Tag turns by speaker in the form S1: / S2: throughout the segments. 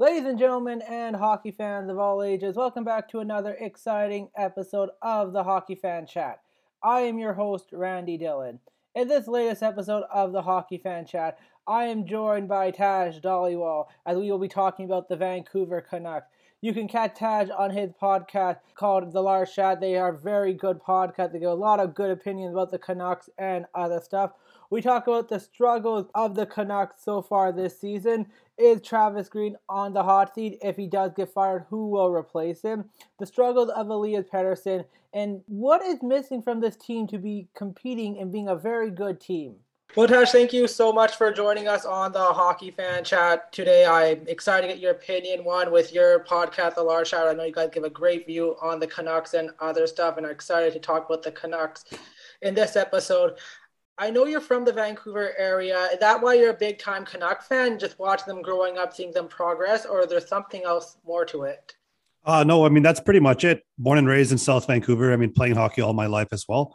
S1: Ladies and gentlemen, and hockey fans of all ages, welcome back to another exciting episode of the Hockey Fan Chat. I am your host, Randy Dillon. In this latest episode of the Hockey Fan Chat, I am joined by Tej Dhaliwal as we will be talking about the Vancouver Canucks. You can catch Tej on his podcast called The Large Chat. They are very good podcast. They give a lot of good opinions about the Canucks and other stuff. We talk about the struggles of the Canucks so far this season. Is Travis Green on the hot seat? If he does get fired, who will replace him? The struggles of Elias Pettersson and what is missing from this team to be competing and being a very good team? Well, Tash, thank you so much for joining us on the Hockey Fan Chat today. I'm excited to get your opinion, one, with your podcast, The Large Chat. I know you guys give a great view on the Canucks and other stuff, and are excited to talk about the Canucks in this episode. I know you're from the Vancouver area. Is that why you're a big time Canuck fan? Just watching them growing up, seeing them progress, or is there something else more to it?
S2: Uh, no, I mean, that's pretty much it. Born and raised in South Vancouver. I mean, playing hockey all my life as well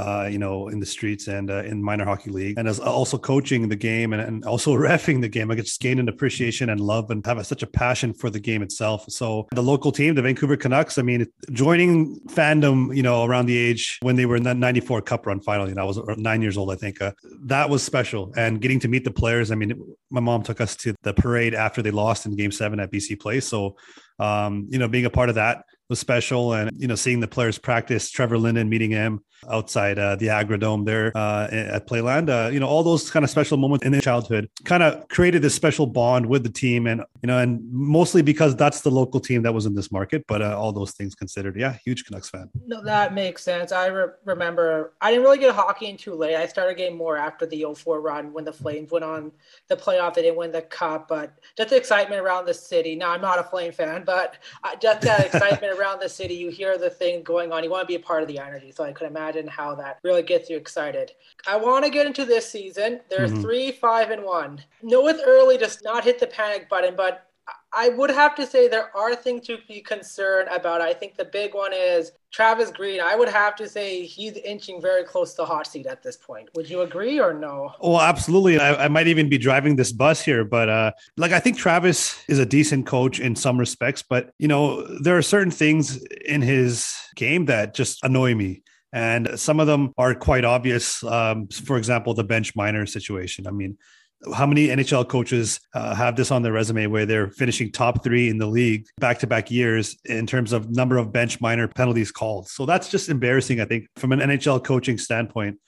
S2: uh, you know, in the streets and uh, in minor hockey league, and as also coaching the game and, and also refing the game. I just gain an appreciation and love and have a, such a passion for the game itself. So the local team, the Vancouver Canucks, I mean, joining fandom, you know, around the age when they were in that 94 Cup run final, you know, I was nine years old, I think. Uh, that was special. And getting to meet the players. I mean, my mom took us to the parade after they lost in game seven at BC Place. So, um, you know, being a part of that was special. And, you know, seeing the players practice, Trevor Linden meeting him outside uh, the Agrodome there uh, at Playland, uh, you know, all those kind of special moments in their childhood kind of created this special bond with the team. And, you know, and mostly because that's the local team that was in this market, but uh, all those things considered, yeah, huge Canucks fan.
S1: No, that makes sense. I re- remember I didn't really get hockey in too late. I started getting more after the 04 run when the Flames went on the playoff. They didn't win the cup, but just the excitement around the city. Now, I'm not a Flame fan, but uh, just that excitement around the city. You hear the thing going on. You want to be a part of the energy. So I could imagine how that really gets you excited. I want to get into this season. They're mm-hmm. three, five, and one. No, it's early to not hit the panic button, but I would have to say there are things to be concerned about. I think the big one is Travis Green. I would have to say he's inching very close to hot seat at this point. Would you agree or no?
S2: Well, absolutely. I, I might even be driving this bus here, but uh, like I think Travis is a decent coach in some respects, but you know there are certain things in his game that just annoy me and some of them are quite obvious. Um, for example, the bench minor situation. I mean, how many NHL coaches uh, have this on their resume where they're finishing top three in the league back to back years in terms of number of bench minor penalties called? So that's just embarrassing, I think, from an NHL coaching standpoint.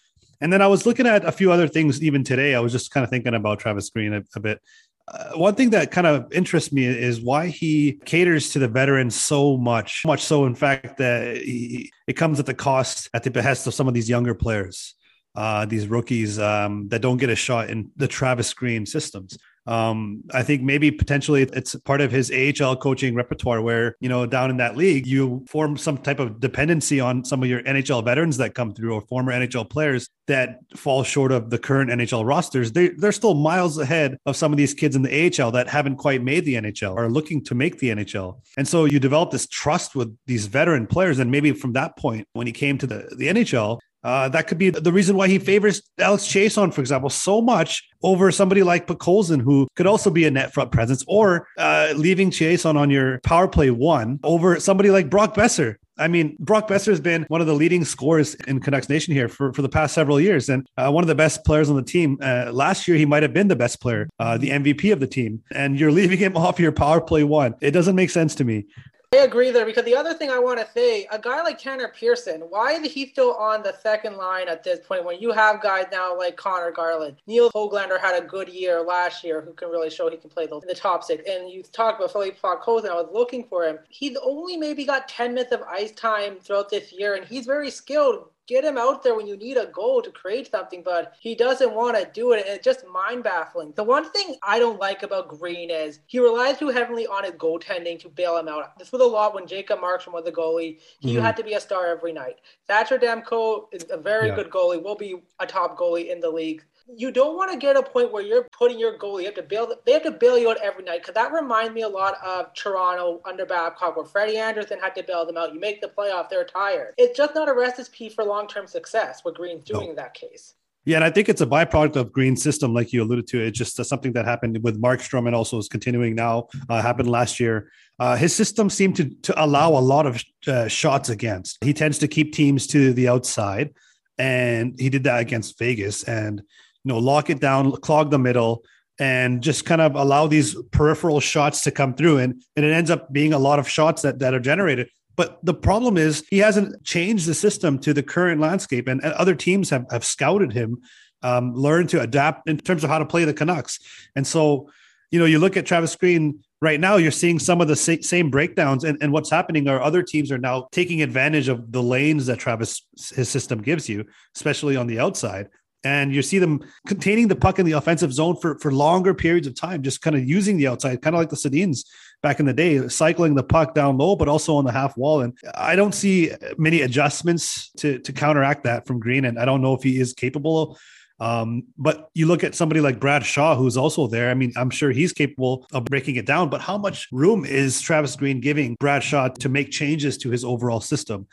S2: And then I was looking at a few other things even today. I was just kind of thinking about Travis Green a, a bit. Uh, one thing that kind of interests me is why he caters to the veterans so much, much so, in fact, that he, it comes at the cost, at the behest of some of these younger players uh, these rookies um, that don't get a shot in the Travis Green systems. Um, I think maybe potentially it's part of his AHL coaching repertoire where, you know, down in that league, you form some type of dependency on some of your NHL veterans that come through or former NHL players that fall short of the current NHL rosters. They, they're still miles ahead of some of these kids in the AHL that haven't quite made the NHL or looking to make the NHL. And so you develop this trust with these veteran players. And maybe from that point, when he came to the, the NHL, uh, that could be the reason why he favors Alex Chiasson, for example, so much over somebody like Podkolzin, who could also be a net front presence, or uh, leaving Chiasson on your power play one over somebody like Brock Boeser. I mean, Brock Boeser has been one of the leading scorers in Canucks Nation here for, for the past several years and uh, one of the best players on the team. Uh, last year, he might have been the best player, uh, the MVP of the team, and you're leaving him off your power play one. It doesn't make sense to me.
S1: I agree there because the other thing I want to say, a guy like Tanner Pearson, why is he still on the second line at this point when you have guys now like Conor Garland? Neil Hoglander had a good year last year who can really show he can play the, the top six. And you talked about Philippe Podkolzin, I was looking for him. He's only maybe got 10 minutes of ice time throughout this year, and he's very skilled get him out there when you need a goal to create something, but he doesn't want to do it. It's just mind baffling. The one thing I don't like about Green is he relies too heavily on his goaltending to bail him out. This was a lot when Jacob Markstrom was the goalie. He mm-hmm. had to be a star every night. Thatcher Demko is a very yeah. good goalie, will be a top goalie in the league you don't want to get a point where you're putting your goalie. You have to bail. They have to bail you out every night because that reminds me a lot of Toronto under Babcock, where Freddie Andersen had to bail them out. You make the playoff, they're tired. It's just not a recipe for long-term success. What Green's doing no. in that case.
S2: Yeah, and I think it's a byproduct of Green's system, like you alluded to. It's just uh, something that happened with Markstrom and also is continuing now. Uh, happened last year. Uh, his system seemed to to allow a lot of uh, shots against. He tends to keep teams to the outside, and he did that against Vegas, and know lock it down, clog the middle, and just kind of allow these peripheral shots to come through, and and it ends up being a lot of shots that that are generated. But the problem is he hasn't changed the system to the current landscape, and, and other teams have, have scouted him, um, learned to adapt in terms of how to play the Canucks. And so, you know, you look at Travis Green right now, you're seeing some of the same breakdowns, and, and what's happening are other teams are now taking advantage of the lanes that Travis his system gives you, especially on the outside. And you see them containing the puck in the offensive zone for, for longer periods of time, just kind of using the outside, kind of like the Sedins back in the day, cycling the puck down low, but also on the half wall. And I don't see many adjustments to to counteract that from Green. And I don't know if he is capable. Um, but you look at somebody like Brad Shaw, who's also there. I mean, I'm sure he's capable of breaking it down, but how much room is Travis Green giving Brad Shaw to make changes to his overall system?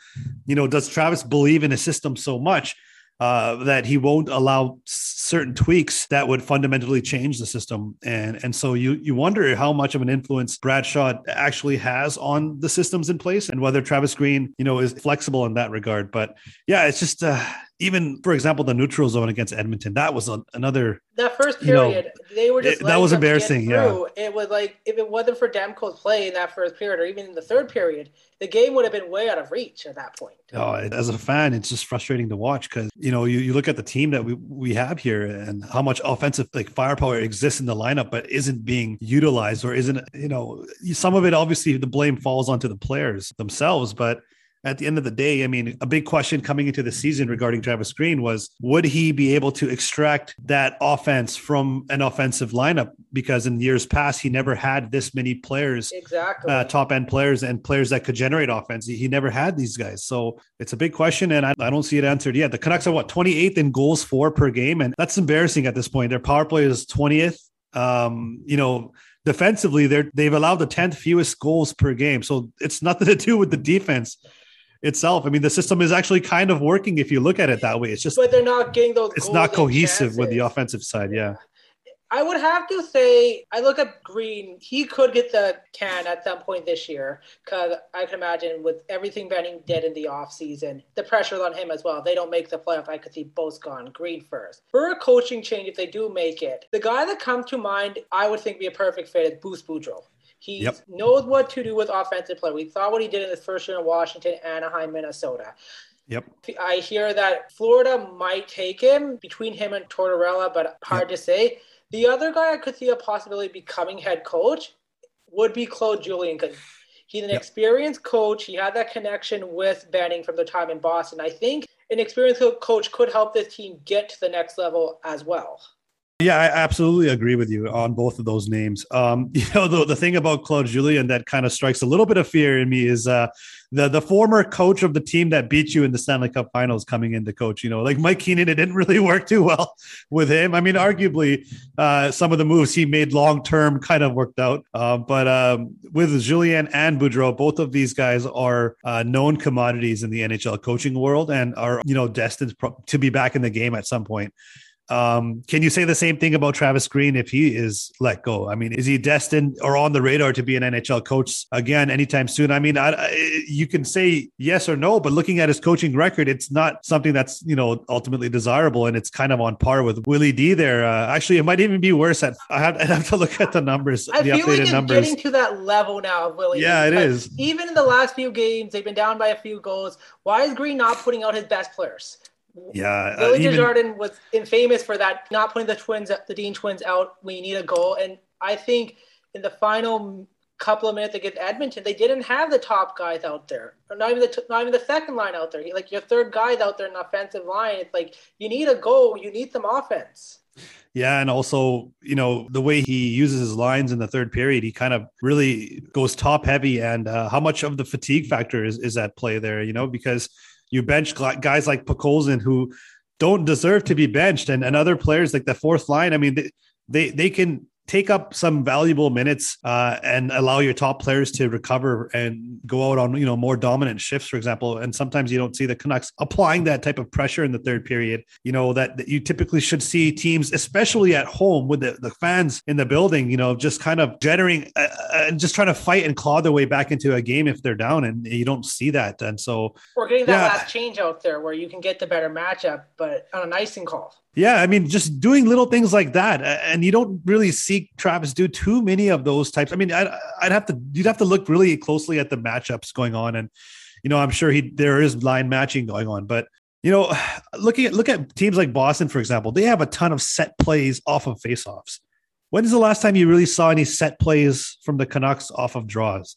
S2: You know, does Travis believe in his system so much uh, that he won't allow certain tweaks that would fundamentally change the system. And and so you you wonder how much of an influence Brad Shaw actually has on the systems in place and whether Travis Green, you know, is flexible in that regard. But yeah, it's just uh, even for example the neutral zone against Edmonton that was a, another
S1: that first period you know, they were just
S2: it, that was embarrassing yeah.
S1: it was like if it wasn't for Demko's play in that first period or even in the third period the game would have been way out of reach at that point.
S2: Oh as a fan it's just frustrating to watch because you know you, you look at the team that we, we have here and how much offensive like firepower exists in the lineup but isn't being utilized or isn't you know some of it obviously the blame falls onto the players themselves but at the end of the day, I mean, a big question coming into the season regarding Travis Green was would he be able to extract that offense from an offensive lineup? Because in years past, he never had this many players,
S1: exactly
S2: uh, top end players and players that could generate offense. He, he, never had these guys. So it's a big question, and I, I don't see it answered yet. The Canucks are what, 28th in goals for per game? And that's embarrassing at this point. Their power play is 20th. Um, you know, defensively, they're they've allowed the 10th fewest goals per game. So it's nothing to do with the defense itself. I mean, the system is actually kind of working if you look at it that way. It's just,
S1: but they're not getting those.
S2: It's not cohesive with the offensive side. Yeah.
S1: I would have to say, I look at Green. He could get the can at some point this year because I can imagine with everything Benning did in the offseason, the pressure on him as well. If they don't make the playoff, I could see both gone. Green first. For a coaching change, if they do make it, the guy that comes to mind, I would think be a perfect fit is Bruce Boudreau. He yep. knows what to do with offensive play. We saw what he did in his first year in Washington, Anaheim, Minnesota.
S2: Yep.
S1: I hear that Florida might take him between him and Tortorella, but hard yep. to say. The other guy I could see a possibility becoming head coach would be Claude Julien because he's an yep. experienced coach. He had that connection with Benning from the time in Boston. I think an experienced coach could help this team get to the next level as well.
S2: Yeah, I absolutely agree with you on both of those names. Um, you know, the, the thing about Claude Julien that kind of strikes a little bit of fear in me is uh, the the former coach of the team that beat you in the Stanley Cup Finals coming in to coach. You know, like Mike Keenan, it didn't really work too well with him. I mean, arguably, uh, some of the moves he made long term kind of worked out. Uh, but um, with Julien and Boudreau, both of these guys are uh, known commodities in the NHL coaching world and are you know destined to be back in the game at some point. Um, can you say the same thing about Travis Green if he is let go? I mean, is he destined or on the radar to be an NHL coach again anytime soon? I mean, I, I, you can say yes or no, but looking at his coaching record, it's not something that's you know ultimately desirable, and it's kind of on par with Willie D. There, uh, actually, it might even be worse. At I have, have to look at the numbers.
S1: I
S2: the
S1: feel like it's numbers. getting to that level now of Willie.
S2: Yeah, D. it is.
S1: Even in the last few games, they've been down by a few goals. Why is Green not putting out his best players?
S2: Yeah,
S1: Willie uh, even... Desjardins was famous for that, not putting the twins, the Sedin twins out when you need a goal. And I think in the final couple of minutes against Edmonton, they didn't have the top guys out there, or not even the t- not even the second line out there. Like your third guys out there in the offensive line, it's like you need a goal, you need some offense.
S2: Yeah, and also, you know, the way he uses his lines in the third period, he kind of really goes top heavy. And uh, how much of the fatigue factor is, is at play there, you know, because you bench guys like Podkolzin who don't deserve to be benched, and, and other players like the fourth line. I mean, they, they, they can take up some valuable minutes uh, and allow your top players to recover and go out on you know more dominant shifts, for example. And sometimes you don't see the Canucks applying that type of pressure in the third period. You know that, that you typically should see teams, especially at home with the, the fans in the building, you know, just kind of generating uh, uh, and just trying to fight and claw their way back into a game if they're down, and you don't see that. And so
S1: we're getting that yeah. last change out there where you can get the better matchup, but on an icing call.
S2: Yeah, I mean, just doing little things like that, and you don't really see Travis do too many of those types. I mean, I'd, I'd have to you'd have to look really closely at the matchups going on, and you know, I'm sure he there is line matching going on, but you know, looking at look at teams like Boston, for example, they have a ton of set plays off of faceoffs. When is the last time you really saw any set plays from the Canucks off of draws?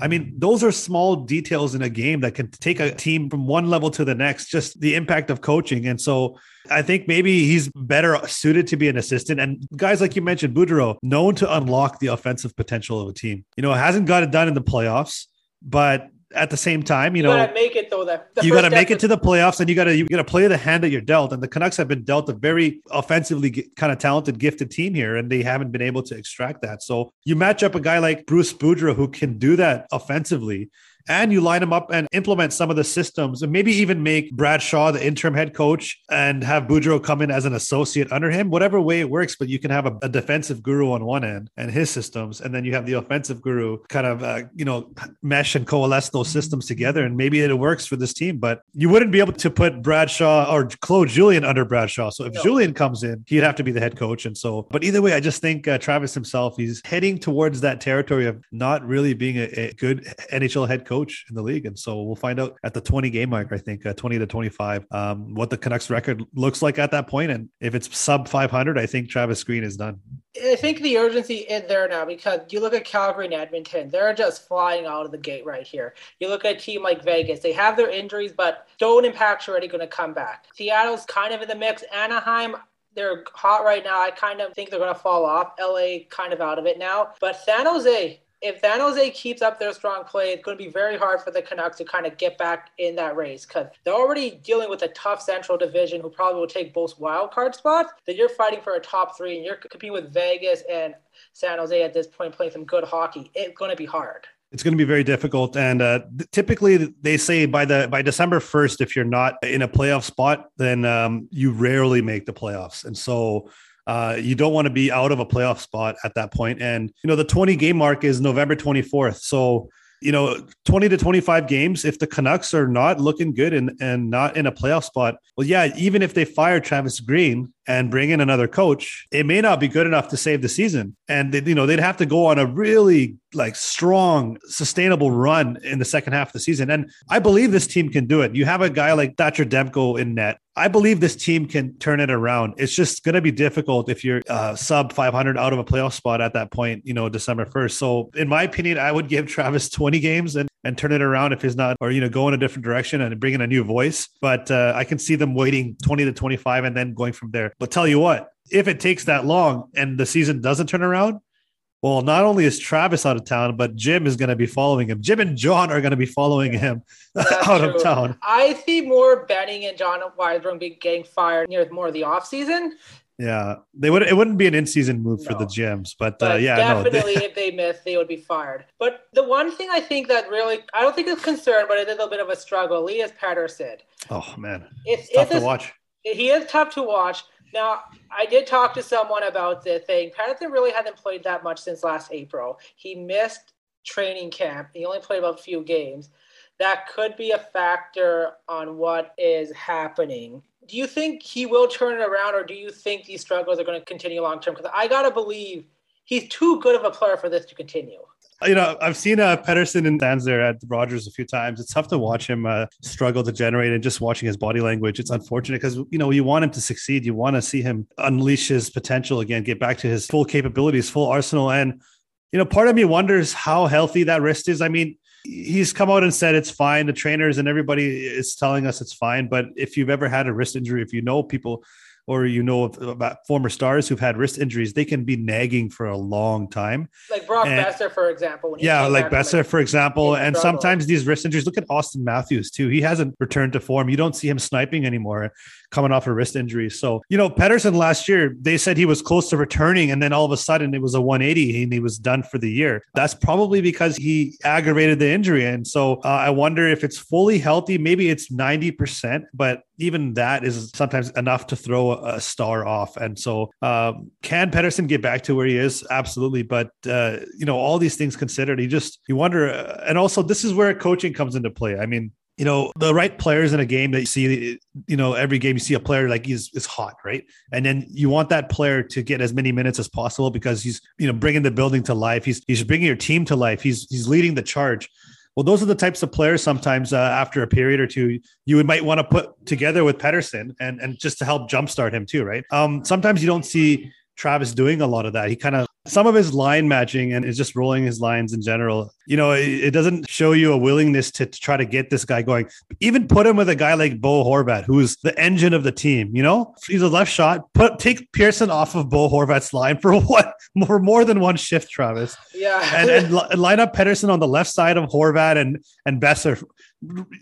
S2: I mean, those are small details in a game that can take a team from one level to the next, just the impact of coaching. And so I think maybe he's better suited to be an assistant. And guys like you mentioned, Boudreau, known to unlock the offensive potential of a team. You know, hasn't got it done in the playoffs, but at the same time, you, you know,
S1: gotta make it though. That
S2: you got to make it to the playoffs, and you got to you got to play the hand that you're dealt. And the Canucks have been dealt a very offensively kind of talented, gifted team here, and they haven't been able to extract that. So you match up a guy like Bruce Boudreau who can do that offensively and you line them up and implement some of the systems and maybe even make Brad Shaw the interim head coach and have Boudreau come in as an associate under him, whatever way it works. But you can have a, a defensive guru on one end and his systems, and then you have the offensive guru kind of, uh, you know, mesh and coalesce those systems together. And maybe it works for this team, but you wouldn't be able to put Brad Shaw or Claude Julien under Brad Shaw. So if no. Julien comes in, he'd have to be the head coach. And so, but either way, I just think uh, Travis himself, he's heading towards that territory of not really being a, a good NHL head coach coach in the league. And so we'll find out at the 20 game mark, I think, uh, 20 to 25, um, what the Canucks record looks like at that point. And if it's sub 500, I think Travis Green is done.
S1: I think the urgency is there now because you look at Calgary and Edmonton, they're just flying out of the gate right here. You look at a team like Vegas, they have their injuries, but Stone and Pack's already going to come back. Seattle's kind of in the mix. Anaheim, they're hot right now. I kind of think they're going to fall off. LA kind of out of it now. But San Jose, if San Jose keeps up their strong play, it's going to be very hard for the Canucks to kind of get back in that race because they're already dealing with a tough Central Division who probably will take both wild card spots. That you're fighting for a top three and you're competing with Vegas and San Jose at this point playing some good hockey. It's going to be hard.
S2: It's going to be very difficult, and uh, typically they say by the by December first, if you're not in a playoff spot, then um, you rarely make the playoffs. And so uh, you don't want to be out of a playoff spot at that point. And, you know, the 20 game mark is November 24th. So, you know, 20 to 25 games, if the Canucks are not looking good and, and not in a playoff spot, well, yeah, even if they fire Travis Green and bring in another coach, it may not be good enough to save the season. And, they, you know, they'd have to go on a really like strong, sustainable run in the second half of the season. And I believe this team can do it. You have a guy like Thatcher Demko in net. I believe this team can turn it around. It's just going to be difficult if you're uh, sub 500 out of a playoff spot at that point, you know, December 1st. So, in my opinion, I would give Travis 20 games and, and turn it around if he's not, or, you know, go in a different direction and bring in a new voice. But uh, I can see them waiting 20 to 25 and then going from there. But tell you what, if it takes that long and the season doesn't turn around, well, not only is Travis out of town, but Jim is going to be following him. Jim and John are going to be following him out true. of town.
S1: I see more Benning and John Weisbrod be getting fired near more of the off season.
S2: Yeah, they would. It wouldn't be an in-season move no. for the Gems, but, uh, but uh, yeah,
S1: definitely
S2: no.
S1: if they miss, they would be fired. But the one thing I think that really, I don't think it's concern, but it is a little bit of a struggle. Elias Pettersson.
S2: Oh man, it's, it's tough to watch.
S1: He is tough to watch. Now, I did talk to someone about the thing. Pettersson really hasn't played that much since last April. He missed training camp. He only played about a few games. That could be a factor on what is happening. Do you think he will turn it around, or do you think these struggles are going to continue long term? Because I got to believe he's too good of a player for this to continue
S2: you know, I've seen uh, Pettersson and stands at Rogers a few times. It's tough to watch him uh, struggle to generate and just watching his body language. It's unfortunate because, you know, you want him to succeed. You want to see him unleash his potential again, get back to his full capabilities, full arsenal. And, you know, part of me wonders how healthy that wrist is. I mean, he's come out and said it's fine. The trainers and everybody is telling us it's fine. But if you've ever had a wrist injury, if you know people or you know about former stars who've had wrist injuries, they can be nagging for a long time.
S1: Like Brock and, Boeser, for example.
S2: Yeah, like Boeser, like, for example. And sometimes these wrist injuries, look at Auston Matthews too. He hasn't returned to form. You don't see him sniping anymore coming off a wrist injury. So, you know, Pettersson last year, they said he was close to returning, and then all of a sudden it was a 180 and he was done for the year. That's probably because he aggravated the injury. And so uh, I wonder if it's fully healthy. Maybe it's 90%, but even that is sometimes enough to throw a star off. And so, um, can Pettersson get back to where he is? Absolutely. But, uh, you know, all these things considered, he just, you wonder. Uh, and also, this is where coaching comes into play. I mean, you know the right players in a game that you see you know every game you see a player like he's is hot right? And then you want that player to get as many minutes as possible because he's you know bringing the building to life. He's he's bringing your team to life. He's he's leading the charge. Well those are the types of players sometimes uh, after a period or two you would might want to put together with Pettersson and and just to help jumpstart him too right? Um sometimes you don't see Travis doing a lot of that. He kind of some of his line matching and is just rolling his lines in general. You know, it, it doesn't show you a willingness to, to, try to get this guy going. Even put him with a guy like Bo Horvat, who's the engine of the team. You know, he's a left shot. Put take Pearson off of Bo Horvat's line for what more more than one shift, Travis.
S1: Yeah,
S2: and, and line up Pettersson on the left side of Horvat and and Boeser.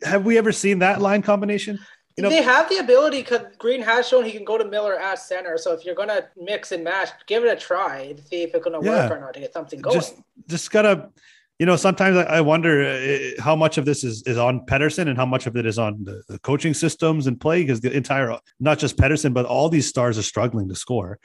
S2: Have we ever seen that line combination?
S1: You know, they have the ability because Green has shown he can go to Miller at center. So if you're gonna mix and match, give it a try and see if it's gonna yeah. work or not to get something going.
S2: Just, just gotta, you know, sometimes I wonder uh, how much of this is is on Pettersson and how much of it is on the, the coaching systems and play because the entire, not just Pettersson, but all these stars are struggling to score.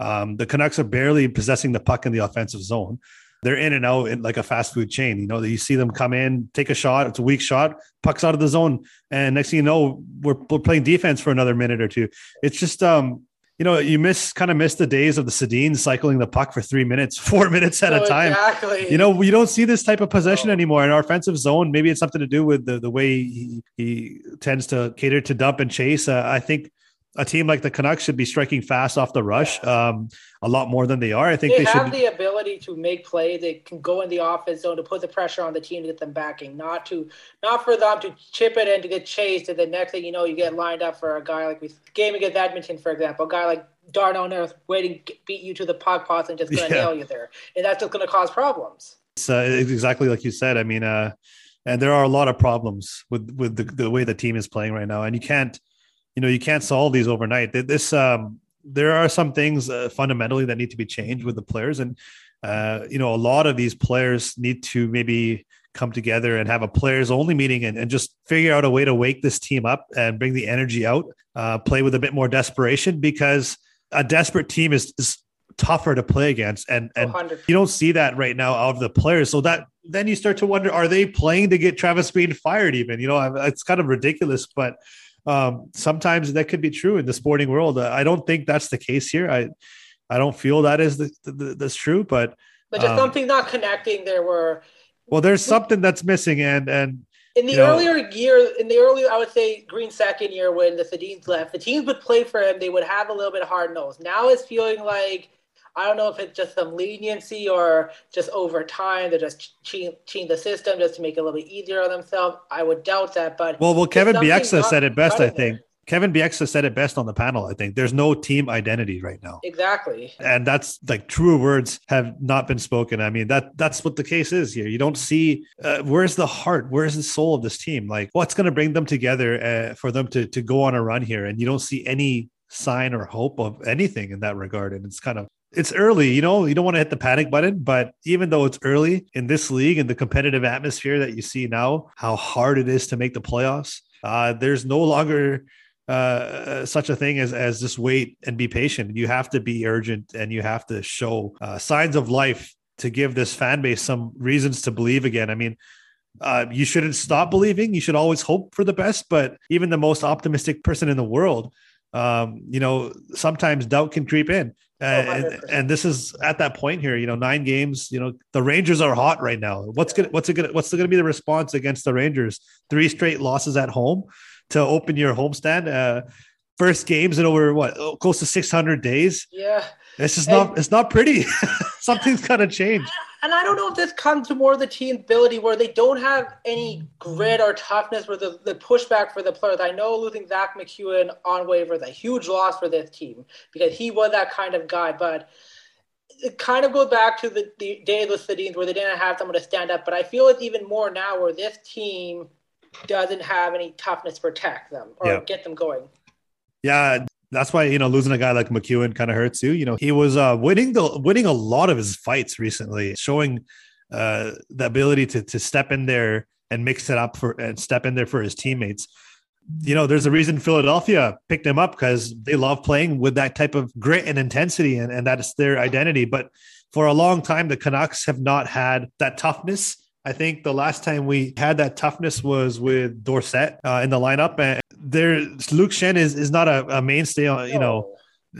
S2: Um, the Canucks are barely possessing the puck in the offensive zone they're in and out in like a fast food chain. You know, that you see them come in, take a shot, it's a weak shot, pucks out of the zone, and next thing you know, we're, we're playing defense for another minute or two. It's just um, you know, you miss kind of miss the days of the Sedin cycling the puck for three minutes, four minutes at a time. Exactly. You know, we don't see this type of possession oh. anymore in our offensive zone. Maybe it's something to do with the, the way he, he tends to cater to dump and chase. Uh, I think a team like the Canucks should be striking fast off the rush um, a lot more than they are. I think
S1: they,
S2: they
S1: have
S2: should...
S1: the ability to make play. They can go in the offense zone to put the pressure on the team to get them backing, not to not for them to chip it in to get chased. And the next thing you know, you get lined up for a guy like we game against Edmonton, for example, a guy like Darnell Nurse waiting to beat you to the puck pots and just going to yeah. nail you there, and that's just going to cause problems.
S2: It's uh, exactly like you said. I mean, uh, and there are a lot of problems with with the, the way the team is playing right now, and you can't you know you can't solve these overnight. This um there are some things uh, fundamentally that need to be changed with the players. And uh you know a lot of these players need to maybe come together and have a players only meeting and, and just figure out a way to wake this team up and bring the energy out uh play with a bit more desperation because a desperate team is, is tougher to play against. And and 100. you don't see that right now out of the players. So that then you start to wonder are they playing to get Travis Green fired even? You know it's kind of ridiculous but um, sometimes that could be true in the sporting world. Uh, I don't think that's the case here. I I don't feel that is the, the that's true, but
S1: but just um, something not connecting. There were
S2: well, there's something that's missing, and and
S1: in the earlier know, year, in the earlier, I would say Green second year when the Sedins left, the teams would play for him. They would have a little bit of hard nose. Now it's feeling like I don't know if it's just some leniency or just over time they're just changing the system just to make it a little bit easier on themselves. I would doubt that, but
S2: well, well, Kevin Bieksa said it best, I think. Kevin Bieksa said it best on the panel. I think there's no team identity right now.
S1: Exactly,
S2: and that's like true words have not been spoken. I mean that that's what the case is here. You don't see uh, where's the heart, where's the soul of this team? Like what's going to bring them together uh, for them to to go on a run here? And you don't see any sign or hope of anything in that regard. And it's kind of it's early, you know, you don't want to hit the panic button, but even though it's early in this league and the competitive atmosphere that you see now, how hard it is to make the playoffs, uh, there's no longer uh, such a thing as as just wait and be patient. You have to be urgent and you have to show uh, signs of life to give this fan base some reasons to believe again. I mean, uh, you shouldn't stop believing. You should always hope for the best. But even the most optimistic person in the world, um, you know, sometimes doubt can creep in. Uh, and, and, this is at that point here, you know, nine games. You know, the Rangers are hot right now. What's yeah. good? What's it gonna? What's going to be the response against the Rangers? Three straight losses at home to open your homestand. Uh, first games in over what close to 600 days.
S1: Yeah,
S2: it's just and, not. It's not pretty. Something's got to change.
S1: And I don't know if this comes to more of the team ability where they don't have any grit or toughness or the, the pushback for the players. I know losing Zach MacEwen on waiver is a huge loss for this team because he was that kind of guy. But it kind of goes back to the, the days with Sedins where they didn't have someone to stand up. But I feel it's even more now where this team doesn't have any toughness to protect them or yeah. get them going.
S2: Yeah, that's why you know losing a guy like MacEwen kind of hurts you. You know, he was uh, winning the winning a lot of his fights recently, showing uh, the ability to to step in there and mix it up for and step in there for his teammates. You know, there's a reason Philadelphia picked him up because they love playing with that type of grit and intensity, and, and that is their identity. But for a long time, the Canucks have not had that toughness. I think the last time we had that toughness was with Dorsett uh, in the lineup, and there Luke Schenn is is not a, a mainstay on you know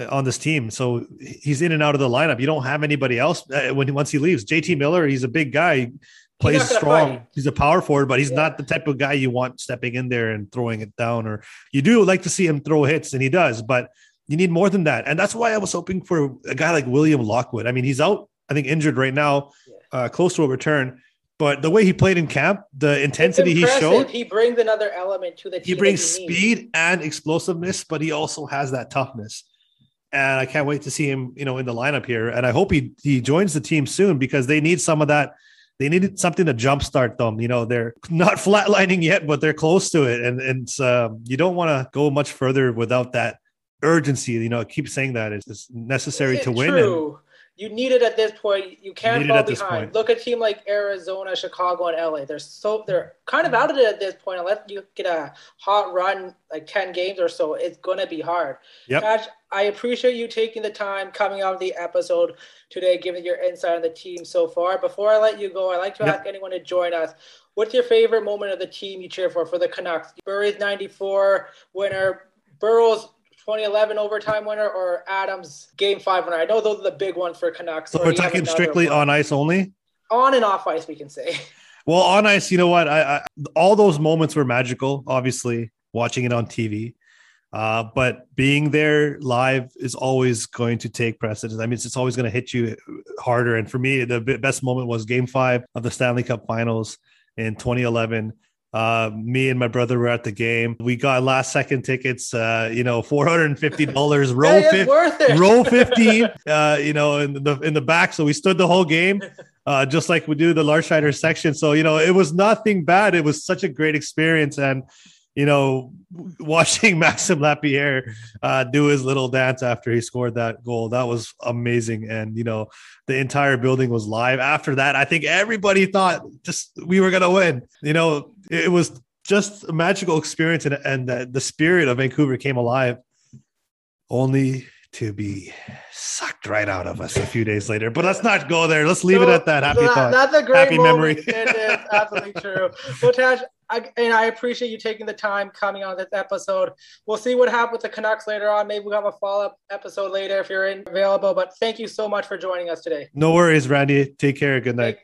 S2: on this team, so he's in and out of the lineup. You don't have anybody else uh, when once he leaves. JT Miller, he's a big guy, plays he's strong. Fight. He's a power forward, but he's yeah. not the type of guy you want stepping in there and throwing it down. Or you do like to see him throw hits, and he does, but you need more than that. And that's why I was hoping for a guy like William Lockwood. I mean, he's out, I think, injured right now, uh, close to a return. But the way he played in camp, the intensity he showed,
S1: he brings another element to the team.
S2: He brings speed and explosiveness, but he also has that toughness. And I can't wait to see him, you know, in the lineup here. And I hope he he joins the team soon because they need some of that. They needed something to jumpstart them. You know, they're not flatlining yet, but they're close to it. And and um, you don't want to go much further without that urgency. You know, I keep saying that it's necessary to win.
S1: True. And, you need it at this point. You can't fall behind. Look at a team like Arizona, Chicago, and LA. They're so they're kind of out of it at this point. Unless you get a hot run, like ten games or so, it's gonna be hard.
S2: Yep.
S1: I appreciate you taking the time coming on the episode today, giving your insight on the team so far. Before I let you go, I'd like to yep. ask anyone to join us. What's your favorite moment of the team you cheer for for the Canucks? Murray's '94 winner, Burrows 2011 overtime winner or Adams game five winner? I know those are the big ones for Canucks.
S2: So we're talking strictly one. on ice only?
S1: On and off ice, we can say.
S2: Well, on ice, you know what? I, I all those moments were magical, obviously, watching it on TV. Uh, but being there live is always going to take precedence. I mean, it's, it's always going to hit you harder. And for me, the best moment was game five of the Stanley Cup finals in 2011 uh, me and my brother were at the game. We got last second tickets. Uh, you know, four hundred and fifty dollars. row
S1: hey, fi-
S2: row fifteen. Uh, you know, in the in the back. So we stood the whole game, uh, just like we do the Larsheider section. So you know, it was nothing bad. It was such a great experience, and you know, watching Maxim Lapierre uh, do his little dance after he scored that goal, that was amazing. And, you know, the entire building was live. After that, I think everybody thought just we were going to win. You know, it was just a magical experience and, and the, the spirit of Vancouver came alive only to be sucked right out of us a few days later. But let's not go there. Let's leave so, it at that. Happy that, thought.
S1: That's a great happy memory. it is absolutely true. Well, Tej, I, and I appreciate you taking the time coming on this episode. We'll see what happens with the Canucks later on. Maybe we'll have a follow up episode later if you're in available. But thank you so much for joining us today.
S2: No worries, Randy. Take care. Good night.